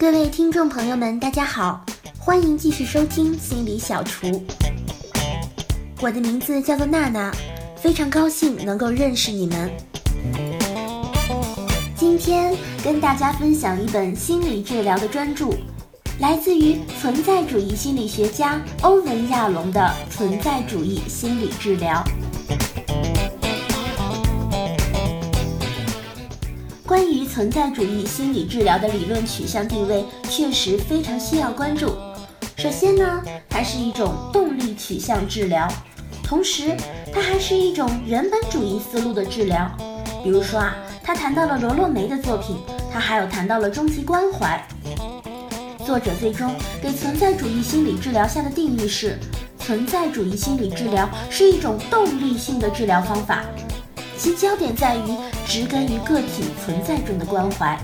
各位听众朋友们，大家好，欢迎继续收听心理小厨。我的名字叫做娜娜，非常高兴能够认识你们。今天跟大家分享一本心理治疗的专著，来自于存在主义心理学家欧文亚龙的《存在主义心理治疗》。关于存在主义心理治疗的理论取向定位，确实非常需要关注。首先呢，它是一种动力取向治疗，同时它还是一种人本主义思路的治疗。比如说啊，他谈到了罗洛梅的作品，他还有谈到了终极关怀。作者最终给存在主义心理治疗下的定义是：存在主义心理治疗是一种动力性的治疗方法。其焦点在于植根于个体存在中的关怀。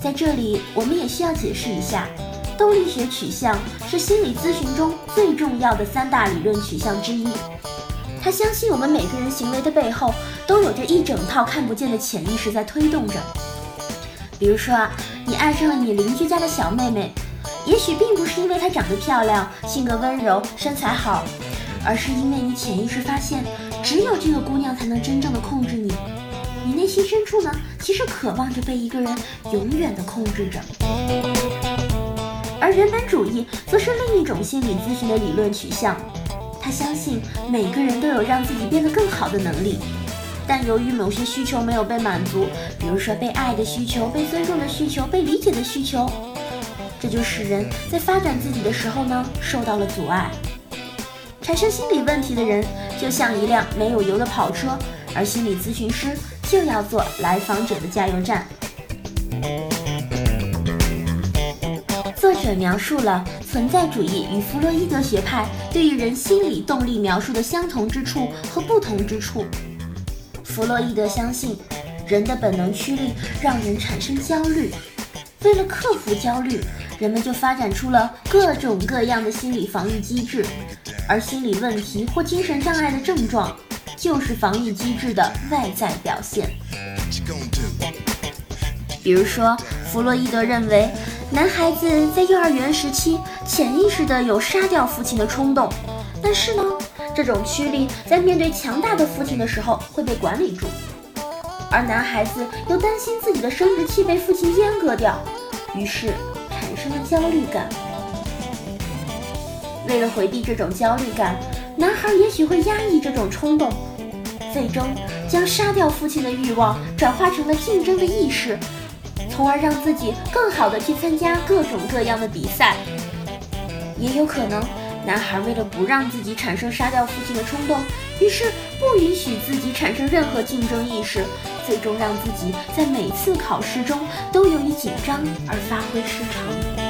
在这里，我们也需要解释一下，动力学取向是心理咨询中最重要的三大理论取向之一。他相信我们每个人行为的背后都有着一整套看不见的潜意识在推动着。比如说啊，你爱上了你邻居家的小妹妹，也许并不是因为她长得漂亮、性格温柔、身材好，而是因为你潜意识发现。只有这个姑娘才能真正的控制你，你内心深处呢，其实渴望着被一个人永远的控制着。而人本主义则是另一种心理咨询的理论取向，他相信每个人都有让自己变得更好的能力，但由于某些需求没有被满足，比如说被爱的需求、被尊重的需求、被理解的需求，这就使人在发展自己的时候呢，受到了阻碍。产生心理问题的人，就像一辆没有油的跑车，而心理咨询师就要做来访者的加油站。作者描述了存在主义与弗洛伊德学派对于人心理动力描述的相同之处和不同之处。弗洛伊德相信，人的本能驱力让人产生焦虑，为了克服焦虑，人们就发展出了各种各样的心理防御机制。而心理问题或精神障碍的症状，就是防御机制的外在表现。比如说，弗洛伊德认为，男孩子在幼儿园时期潜意识的有杀掉父亲的冲动，但是呢，这种驱力在面对强大的父亲的时候会被管理住，而男孩子又担心自己的生殖器被父亲阉割掉，于是产生了焦虑感。为了回避这种焦虑感，男孩也许会压抑这种冲动，最终将杀掉父亲的欲望转化成了竞争的意识，从而让自己更好的去参加各种各样的比赛。也有可能，男孩为了不让自己产生杀掉父亲的冲动，于是不允许自己产生任何竞争意识，最终让自己在每次考试中都由于紧张而发挥失常。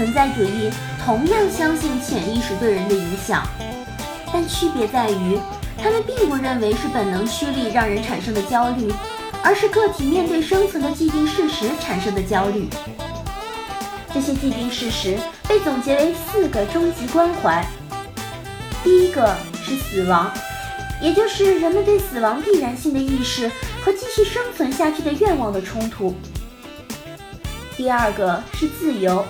存在主义同样相信潜意识对人的影响，但区别在于，他们并不认为是本能驱力让人产生的焦虑，而是个体面对生存的既定事实产生的焦虑。这些既定事实被总结为四个终极关怀。第一个是死亡，也就是人们对死亡必然性的意识和继续生存下去的愿望的冲突。第二个是自由。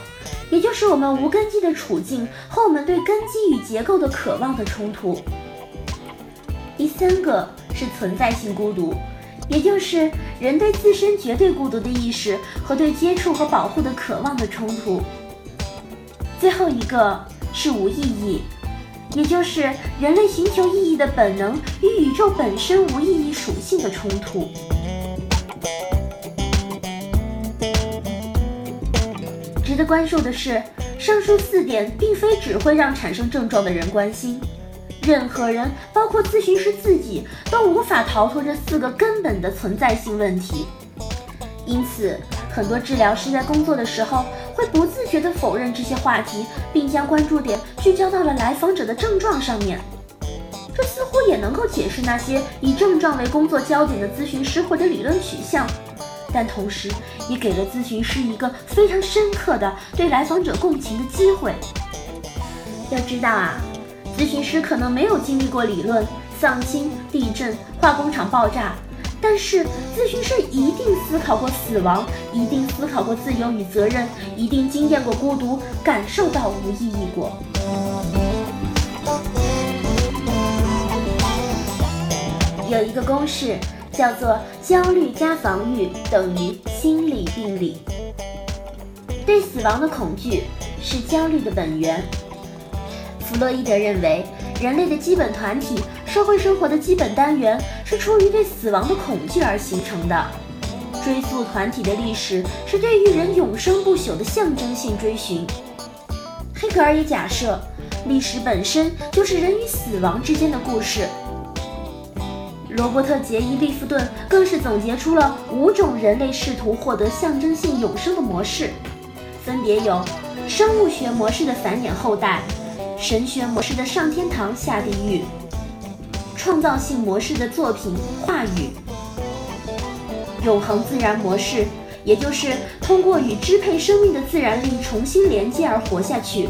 也就是我们无根基的处境和我们对根基与结构的渴望的冲突。第三个是存在性孤独，也就是人对自身绝对孤独的意识和对接触和保护的渴望的冲突。最后一个是无意义，也就是人类寻求意义的本能与宇宙本身无意义属性的冲突。值得关注的是，上述四点并非只会让产生症状的人关心，任何人，包括咨询师自己，都无法逃脱这四个根本的存在性问题。因此，很多治疗师在工作的时候会不自觉地否认这些话题，并将关注点聚焦到了来访者的症状上面。这似乎也能够解释那些以症状为工作焦点的咨询师或者理论取向。但同时，也给了咨询师一个非常深刻的对来访者共情的机会。要知道啊，咨询师可能没有经历过理论、丧亲、地震、化工厂爆炸，但是咨询师一定思考过死亡，一定思考过自由与责任，一定经验过孤独，感受到无意义过。有一个公式叫做焦虑加防御等于心理病理。对死亡的恐惧是焦虑的本源。弗洛伊德认为，人类的基本团体、社会生活的基本单元是出于对死亡的恐惧而形成的。追溯团体的历史是对于人永生不朽的象征性追寻。黑格尔也假设，历史本身就是人与死亡之间的故事。罗伯特·杰伊·利夫顿更是总结出了五种人类试图获得象征性永生的模式，分别有：生物学模式的繁衍后代，神学模式的上天堂下地狱，创造性模式的作品话语，永恒自然模式，也就是通过与支配生命的自然力重新连接而活下去。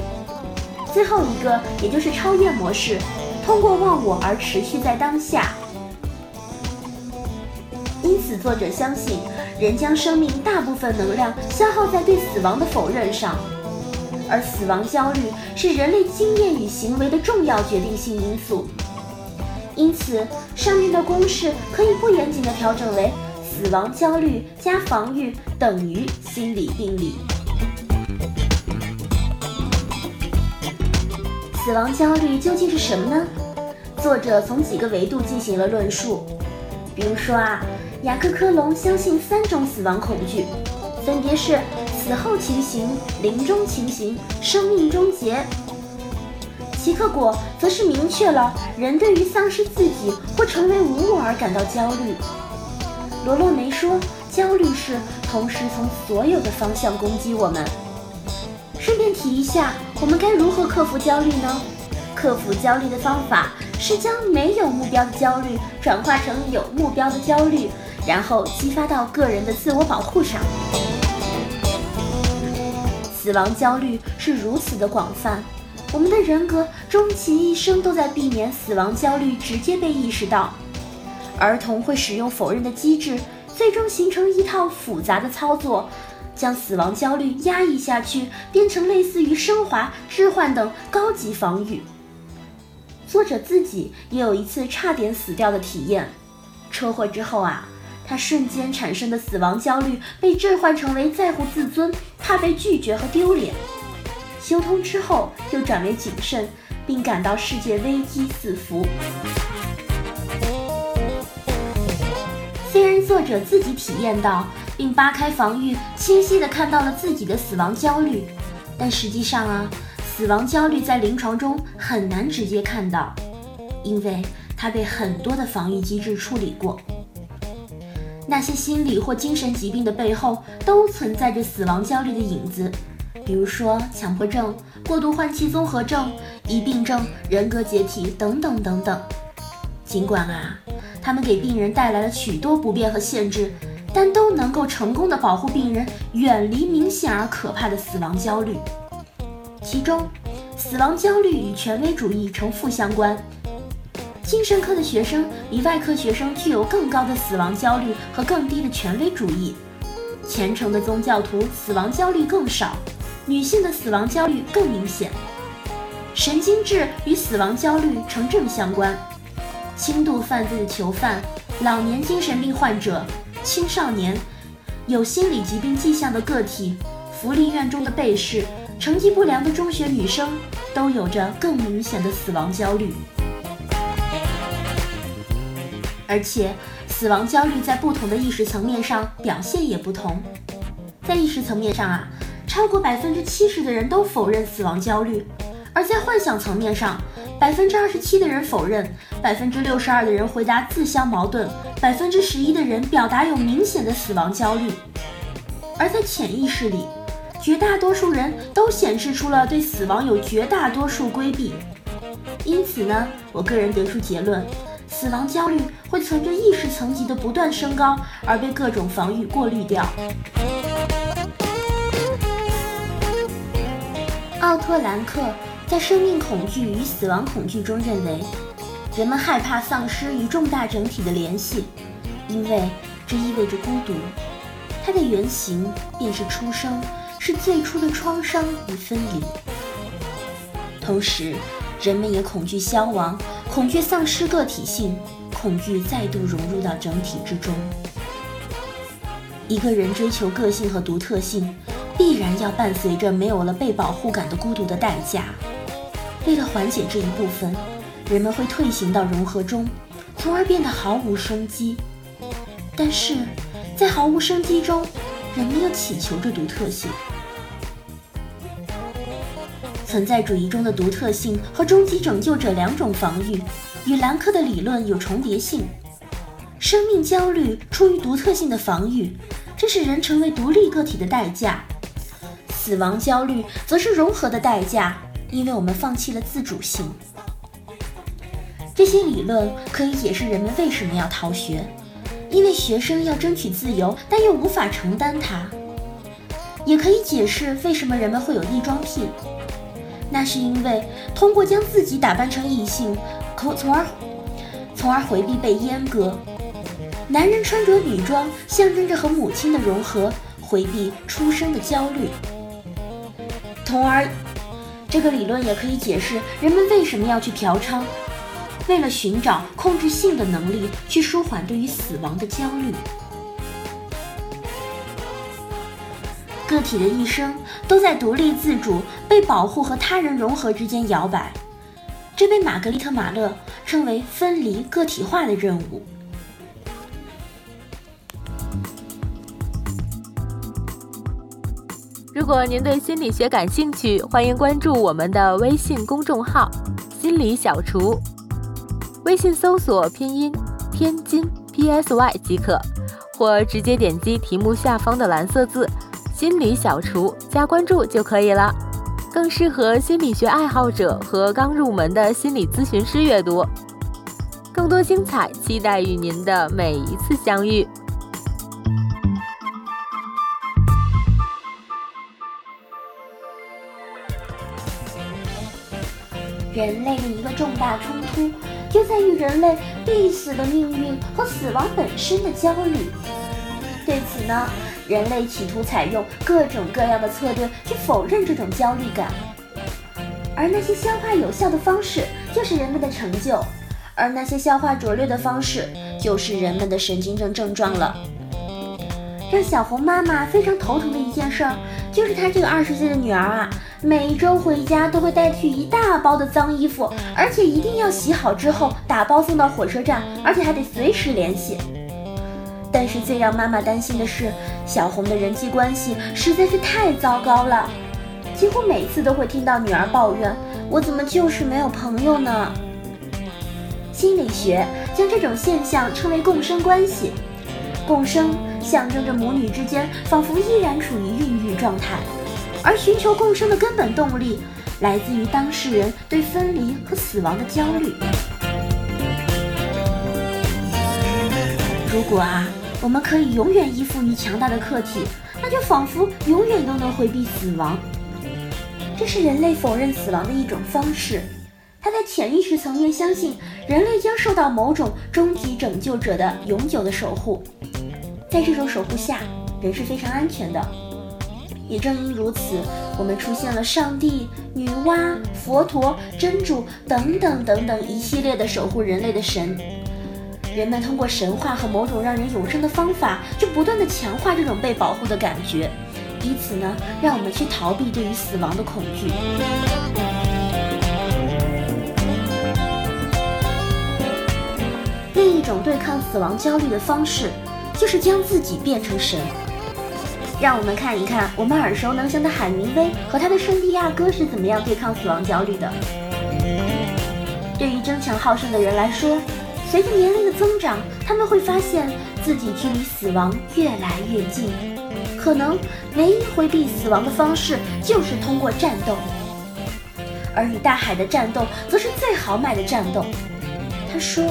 最后一个，也就是超越模式，通过忘我而持续在当下。因此，作者相信，人将生命大部分能量消耗在对死亡的否认上，而死亡焦虑是人类经验与行为的重要决定性因素。因此，上面的公式可以不严谨地调整为：死亡焦虑加防御等于心理病理。死亡焦虑究竟是什么呢？作者从几个维度进行了论述，比如说啊。雅克·科隆相信三种死亡恐惧，分别是死后情形、临终情形、生命终结。齐克果则是明确了人对于丧失自己或成为无我而感到焦虑。罗洛梅说，焦虑是同时从所有的方向攻击我们。顺便提一下，我们该如何克服焦虑呢？克服焦虑的方法是将没有目标的焦虑转化成有目标的焦虑。然后激发到个人的自我保护上。死亡焦虑是如此的广泛，我们的人格终其一生都在避免死亡焦虑直接被意识到。儿童会使用否认的机制，最终形成一套复杂的操作，将死亡焦虑压抑下去，变成类似于升华、置换等高级防御。作者自己也有一次差点死掉的体验，车祸之后啊。他瞬间产生的死亡焦虑被置换成为在乎自尊、怕被拒绝和丢脸。修通之后，又转为谨慎，并感到世界危机四伏。虽然作者自己体验到并扒开防御，清晰地看到了自己的死亡焦虑，但实际上啊，死亡焦虑在临床中很难直接看到，因为它被很多的防御机制处理过。那些心理或精神疾病的背后都存在着死亡焦虑的影子，比如说强迫症、过度换气综合症、疑病症、人格解体等等等等。尽管啊，他们给病人带来了许多不便和限制，但都能够成功的保护病人远离明显而可怕的死亡焦虑。其中，死亡焦虑与权威主义呈负相关。精神科的学生比外科学生具有更高的死亡焦虑和更低的权威主义，虔诚的宗教徒死亡焦虑更少，女性的死亡焦虑更明显。神经质与死亡焦虑呈正相关，轻度犯罪的囚犯、老年精神病患者、青少年、有心理疾病迹象的个体、福利院中的被试、成绩不良的中学女生，都有着更明显的死亡焦虑。而且，死亡焦虑在不同的意识层面上表现也不同。在意识层面上啊，超过百分之七十的人都否认死亡焦虑；而在幻想层面上，百分之二十七的人否认，百分之六十二的人回答自相矛盾，百分之十一的人表达有明显的死亡焦虑。而在潜意识里，绝大多数人都显示出了对死亡有绝大多数规避。因此呢，我个人得出结论。死亡焦虑会随着意识层级的不断升高而被各种防御过滤掉。奥托·兰克在《生命恐惧与死亡恐惧》中认为，人们害怕丧失与重大整体的联系，因为这意味着孤独。它的原型便是出生，是最初的创伤与分离。同时，人们也恐惧消亡，恐惧丧失个体性，恐惧再度融入到整体之中。一个人追求个性和独特性，必然要伴随着没有了被保护感的孤独的代价。为了缓解这一部分，人们会退行到融合中，从而变得毫无生机。但是，在毫无生机中，人们又祈求着独特性。存在主义中的独特性和终极拯救者两种防御，与兰克的理论有重叠性。生命焦虑出于独特性的防御，这是人成为独立个体的代价；死亡焦虑则是融合的代价，因为我们放弃了自主性。这些理论可以解释人们为什么要逃学，因为学生要争取自由，但又无法承担它；也可以解释为什么人们会有异装癖。那是因为通过将自己打扮成异性，可从而从而回避被阉割。男人穿着女装，象征着和母亲的融合，回避出生的焦虑。从而，这个理论也可以解释人们为什么要去嫖娼，为了寻找控制性的能力，去舒缓对于死亡的焦虑。个体的一生都在独立自主、被保护和他人融合之间摇摆，这被玛格丽特·马勒称为“分离个体化的任务”。如果您对心理学感兴趣，欢迎关注我们的微信公众号“心理小厨”，微信搜索拼音“天津 PSY” 即可，或直接点击题目下方的蓝色字。心理小厨加关注就可以了，更适合心理学爱好者和刚入门的心理咨询师阅读。更多精彩，期待与您的每一次相遇。人类的一个重大冲突，就在于人类必死的命运和死亡本身的焦虑。对此呢？人类企图采用各种各样的策略去否认这种焦虑感，而那些消化有效的方式就是人们的成就，而那些消化拙劣的方式就是人们的神经症症状了。让小红妈妈非常头疼的一件事儿，就是她这个二十岁的女儿啊，每周回家都会带去一大包的脏衣服，而且一定要洗好之后打包送到火车站，而且还得随时联系。但是最让妈妈担心的是，小红的人际关系实在是太糟糕了，几乎每次都会听到女儿抱怨：“我怎么就是没有朋友呢？”心理学将这种现象称为共生关系。共生象征着母女之间仿佛依然处于孕育状态，而寻求共生的根本动力来自于当事人对分离和死亡的焦虑。如果啊。我们可以永远依附于强大的客体，那就仿佛永远都能回避死亡。这是人类否认死亡的一种方式。他在潜意识层面相信人类将受到某种终极拯救者的永久的守护，在这种守护下，人是非常安全的。也正因如此，我们出现了上帝、女娲、佛陀、真主等等等等一系列的守护人类的神。人们通过神话和某种让人永生的方法，就不断的强化这种被保护的感觉，以此呢，让我们去逃避对于死亡的恐惧。另一种对抗死亡焦虑的方式，就是将自己变成神。让我们看一看我们耳熟能详的海明威和他的圣地亚哥是怎么样对抗死亡焦虑的。对于争强好胜的人来说。随着年龄的增长，他们会发现自己距离死亡越来越近。可能唯一回避死亡的方式就是通过战斗，而与大海的战斗则是最豪迈的战斗。他说：“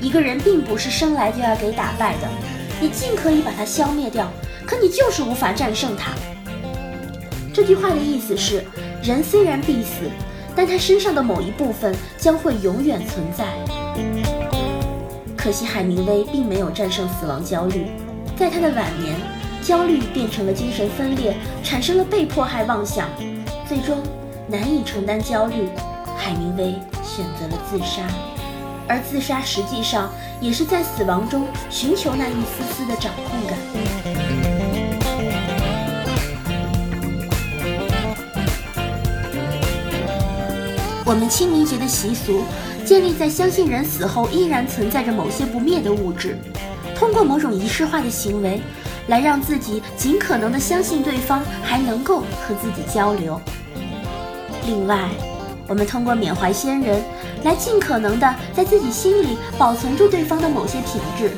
一个人并不是生来就要给打败的，你尽可以把它消灭掉，可你就是无法战胜它。”这句话的意思是，人虽然必死，但他身上的某一部分将会永远存在。可惜海明威并没有战胜死亡焦虑，在他的晚年，焦虑变成了精神分裂，产生了被迫害妄想，最终难以承担焦虑，海明威选择了自杀。而自杀实际上也是在死亡中寻求那一丝丝的掌控感。我们清明节的习俗建立在相信人死后依然存在着某些不灭的物质，通过某种仪式化的行为，来让自己尽可能的相信对方还能够和自己交流。另外，我们通过缅怀先人。来尽可能的在自己心里保存住对方的某些品质，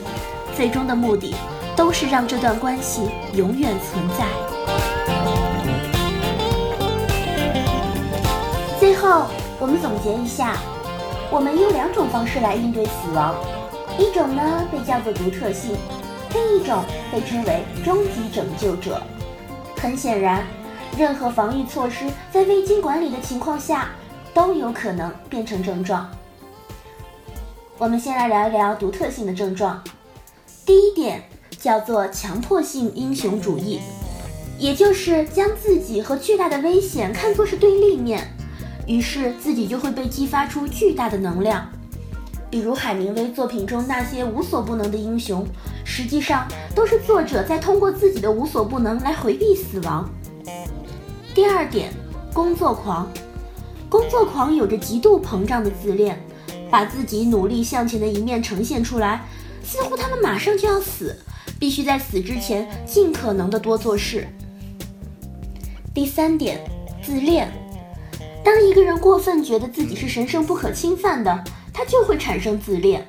最终的目的都是让这段关系永远存在。最后，我们总结一下，我们用两种方式来应对死亡，一种呢被叫做独特性，另一种被称为终极拯救者。很显然，任何防御措施在未经管理的情况下。都有可能变成症状。我们先来聊一聊独特性的症状。第一点叫做强迫性英雄主义，也就是将自己和巨大的危险看作是对立面，于是自己就会被激发出巨大的能量。比如海明威作品中那些无所不能的英雄，实际上都是作者在通过自己的无所不能来回避死亡。第二点，工作狂。工作狂有着极度膨胀的自恋，把自己努力向前的一面呈现出来，似乎他们马上就要死，必须在死之前尽可能的多做事。第三点，自恋。当一个人过分觉得自己是神圣不可侵犯的，他就会产生自恋。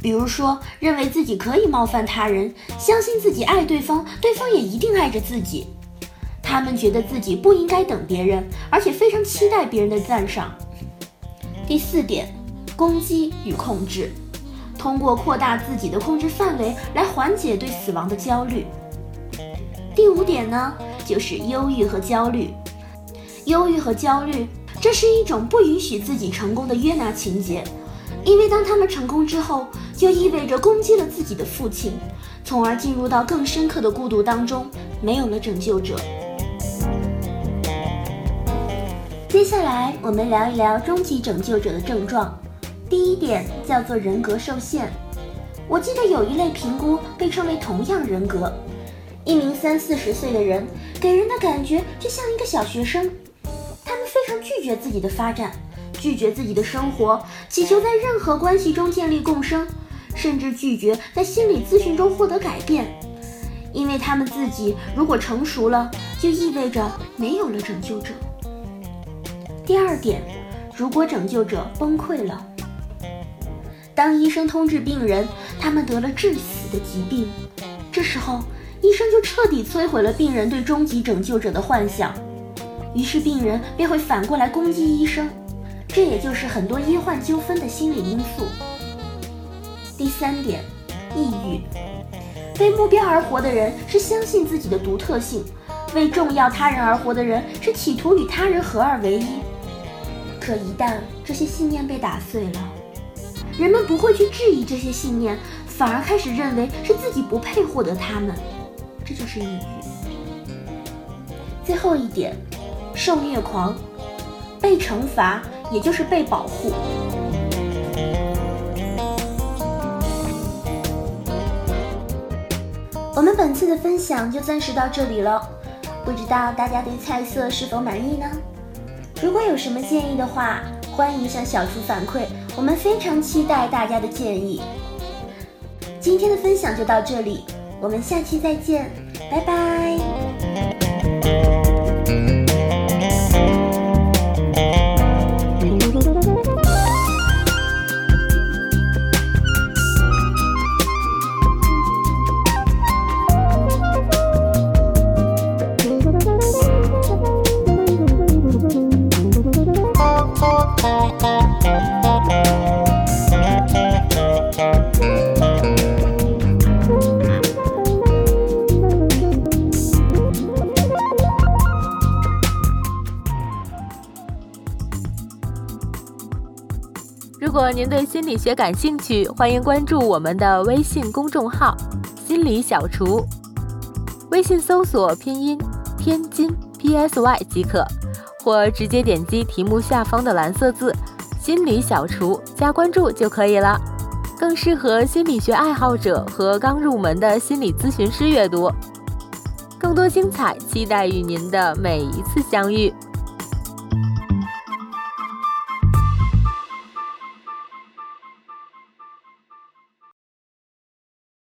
比如说，认为自己可以冒犯他人，相信自己爱对方，对方也一定爱着自己。他们觉得自己不应该等别人，而且非常期待别人的赞赏。第四点，攻击与控制，通过扩大自己的控制范围来缓解对死亡的焦虑。第五点呢，就是忧郁和焦虑。忧郁和焦虑，这是一种不允许自己成功的约拿情节，因为当他们成功之后，就意味着攻击了自己的父亲，从而进入到更深刻的孤独当中，没有了拯救者。接下来我们聊一聊终极拯救者的症状。第一点叫做人格受限。我记得有一类评估被称为同样人格。一名三四十岁的人给人的感觉就像一个小学生，常拒绝自己的发展，拒绝自己的生活，祈求在任何关系中建立共生，甚至拒绝在心理咨询中获得改变，因为他们自己如果成熟了，就意味着没有了拯救者。第二点，如果拯救者崩溃了，当医生通知病人他们得了致死的疾病，这时候医生就彻底摧毁了病人对终极拯救者的幻想，于是病人便会反过来攻击医生，这也就是很多医患纠纷的心理因素。第三点，抑郁，为目标而活的人是相信自己的独特性，为重要他人而活的人是企图与他人合二为一。可一旦这些信念被打碎了，人们不会去质疑这些信念，反而开始认为是自己不配获得他们，这就是抑郁。最后一点，受虐狂，被惩罚也就是被保护。我们本次的分享就暂时到这里了，不知道大家对菜色是否满意呢？如果有什么建议的话，欢迎向小厨反馈，我们非常期待大家的建议。今天的分享就到这里，我们下期再见，拜拜。如果您对心理学感兴趣，欢迎关注我们的微信公众号“心理小厨”，微信搜索拼音“天津 PSY” 即可，或直接点击题目下方的蓝色字“心理小厨”加关注就可以了，更适合心理学爱好者和刚入门的心理咨询师阅读。更多精彩，期待与您的每一次相遇。